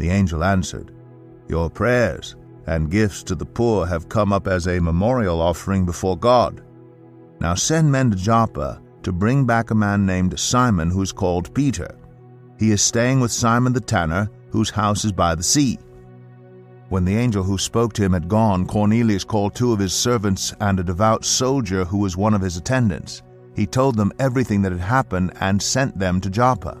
The angel answered, Your prayers and gifts to the poor have come up as a memorial offering before God. Now send men to Joppa to bring back a man named Simon who's called Peter. He is staying with Simon the tanner, whose house is by the sea. When the angel who spoke to him had gone, Cornelius called two of his servants and a devout soldier who was one of his attendants. He told them everything that had happened and sent them to Joppa.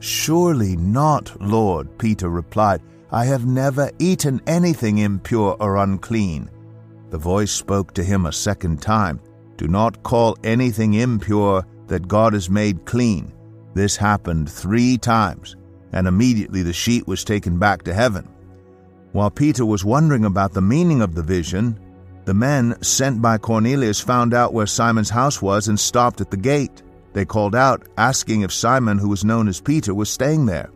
Surely not, Lord, Peter replied. I have never eaten anything impure or unclean. The voice spoke to him a second time. Do not call anything impure that God has made clean. This happened three times, and immediately the sheet was taken back to heaven. While Peter was wondering about the meaning of the vision, the men sent by Cornelius found out where Simon's house was and stopped at the gate. They called out, asking if Simon, who was known as Peter, was staying there.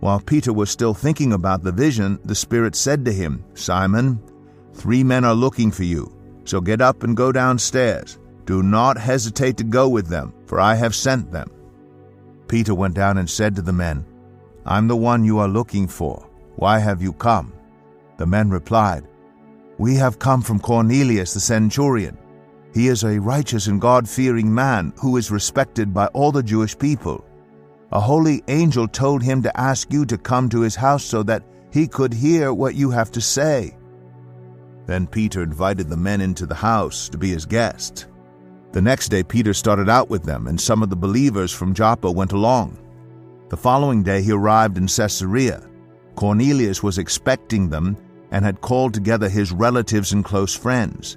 While Peter was still thinking about the vision, the Spirit said to him, Simon, three men are looking for you, so get up and go downstairs. Do not hesitate to go with them, for I have sent them. Peter went down and said to the men, I'm the one you are looking for. Why have you come? The men replied, We have come from Cornelius the centurion. He is a righteous and God fearing man who is respected by all the Jewish people. A holy angel told him to ask you to come to his house so that he could hear what you have to say. Then Peter invited the men into the house to be his guests. The next day, Peter started out with them, and some of the believers from Joppa went along. The following day, he arrived in Caesarea. Cornelius was expecting them and had called together his relatives and close friends.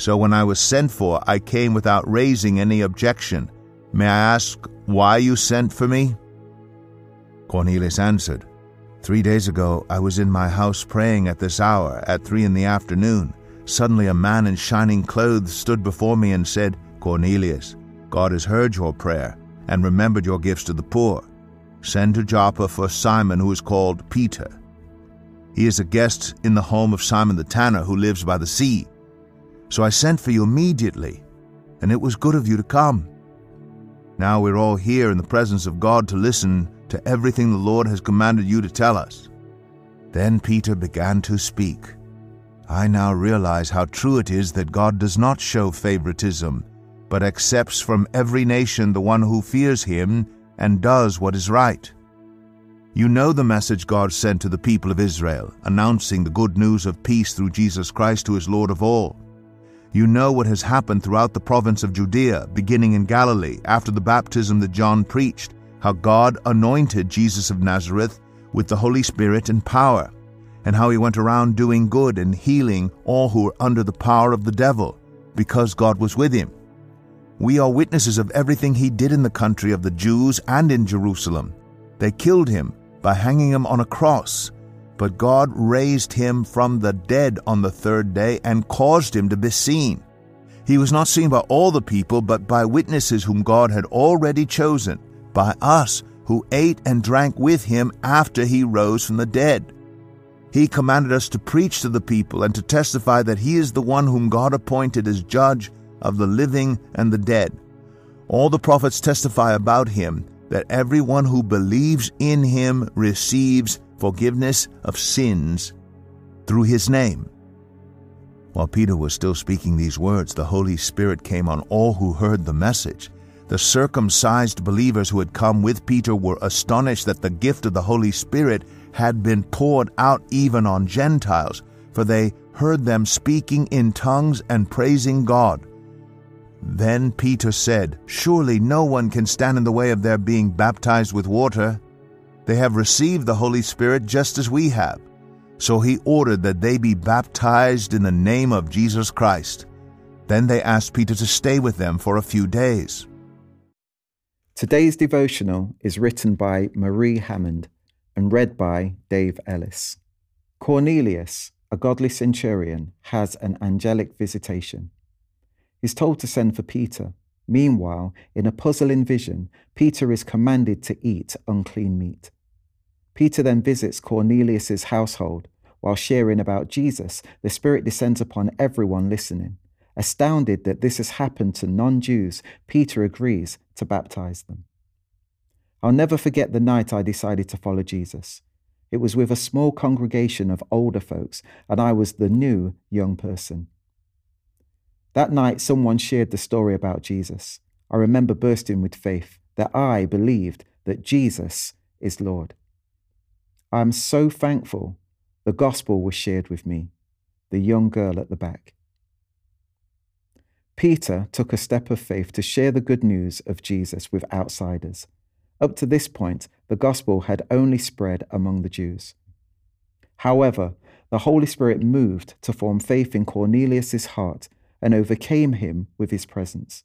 So when I was sent for, I came without raising any objection. May I ask why you sent for me? Cornelius answered, Three days ago I was in my house praying at this hour, at three in the afternoon. Suddenly a man in shining clothes stood before me and said, Cornelius, God has heard your prayer and remembered your gifts to the poor. Send to Joppa for Simon, who is called Peter. He is a guest in the home of Simon the tanner, who lives by the sea. So I sent for you immediately, and it was good of you to come. Now we're all here in the presence of God to listen to everything the Lord has commanded you to tell us. Then Peter began to speak. I now realize how true it is that God does not show favoritism, but accepts from every nation the one who fears him and does what is right. You know the message God sent to the people of Israel, announcing the good news of peace through Jesus Christ, who is Lord of all. You know what has happened throughout the province of Judea, beginning in Galilee, after the baptism that John preached, how God anointed Jesus of Nazareth with the Holy Spirit and power, and how he went around doing good and healing all who were under the power of the devil, because God was with him. We are witnesses of everything he did in the country of the Jews and in Jerusalem. They killed him by hanging him on a cross but God raised him from the dead on the third day and caused him to be seen. He was not seen by all the people, but by witnesses whom God had already chosen, by us who ate and drank with him after he rose from the dead. He commanded us to preach to the people and to testify that He is the one whom God appointed as judge of the living and the dead. All the prophets testify about Him that everyone who believes in Him receives forgiveness of sins through His name. While Peter was still speaking these words, the Holy Spirit came on all who heard the message. The circumcised believers who had come with Peter were astonished that the gift of the Holy Spirit had been poured out even on Gentiles, for they heard them speaking in tongues and praising God. Then Peter said, Surely no one can stand in the way of their being baptized with water. They have received the Holy Spirit just as we have. So he ordered that they be baptized in the name of Jesus Christ. Then they asked Peter to stay with them for a few days. Today's devotional is written by Marie Hammond and read by Dave Ellis. Cornelius, a godly centurion, has an angelic visitation. He's told to send for Peter. Meanwhile, in a puzzling vision, Peter is commanded to eat unclean meat. Peter then visits Cornelius's household. While sharing about Jesus, the Spirit descends upon everyone listening. Astounded that this has happened to non Jews, Peter agrees to baptize them. I'll never forget the night I decided to follow Jesus. It was with a small congregation of older folks, and I was the new young person. That night, someone shared the story about Jesus. I remember bursting with faith that I believed that Jesus is Lord. I am so thankful the gospel was shared with me, the young girl at the back. Peter took a step of faith to share the good news of Jesus with outsiders. Up to this point, the gospel had only spread among the Jews. However, the Holy Spirit moved to form faith in Cornelius's heart and overcame him with his presence.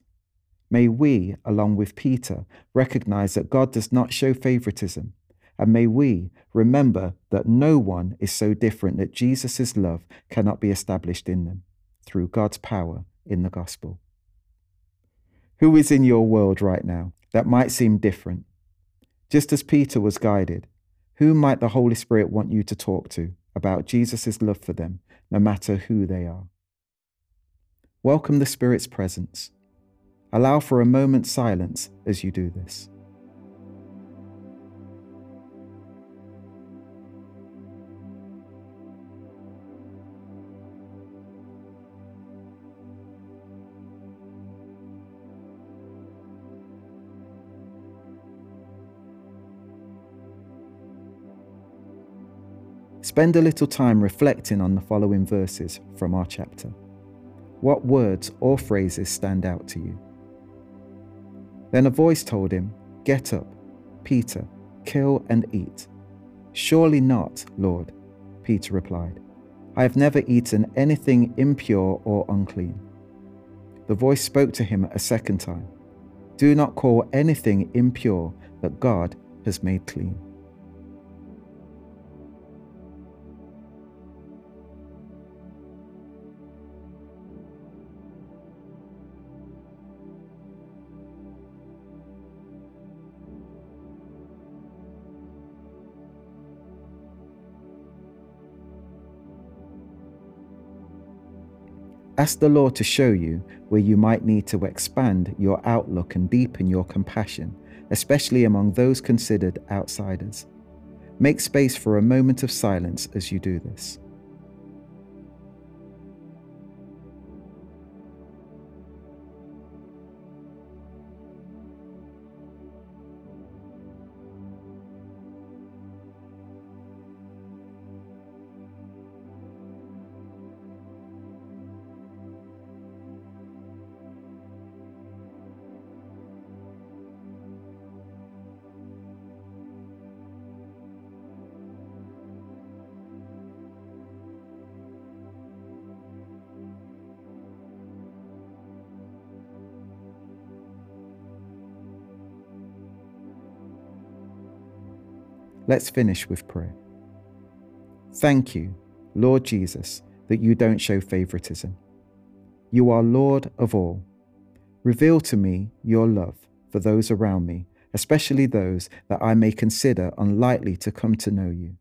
May we, along with Peter, recognize that God does not show favoritism, and may we remember that no one is so different that Jesus' love cannot be established in them through God's power in the gospel. Who is in your world right now that might seem different? Just as Peter was guided, who might the Holy Spirit want you to talk to about Jesus' love for them, no matter who they are? Welcome the Spirit's presence. Allow for a moment's silence as you do this. Spend a little time reflecting on the following verses from our chapter. What words or phrases stand out to you? Then a voice told him, Get up, Peter, kill and eat. Surely not, Lord, Peter replied. I have never eaten anything impure or unclean. The voice spoke to him a second time Do not call anything impure that God has made clean. Ask the Lord to show you where you might need to expand your outlook and deepen your compassion, especially among those considered outsiders. Make space for a moment of silence as you do this. Let's finish with prayer. Thank you, Lord Jesus, that you don't show favoritism. You are Lord of all. Reveal to me your love for those around me, especially those that I may consider unlikely to come to know you.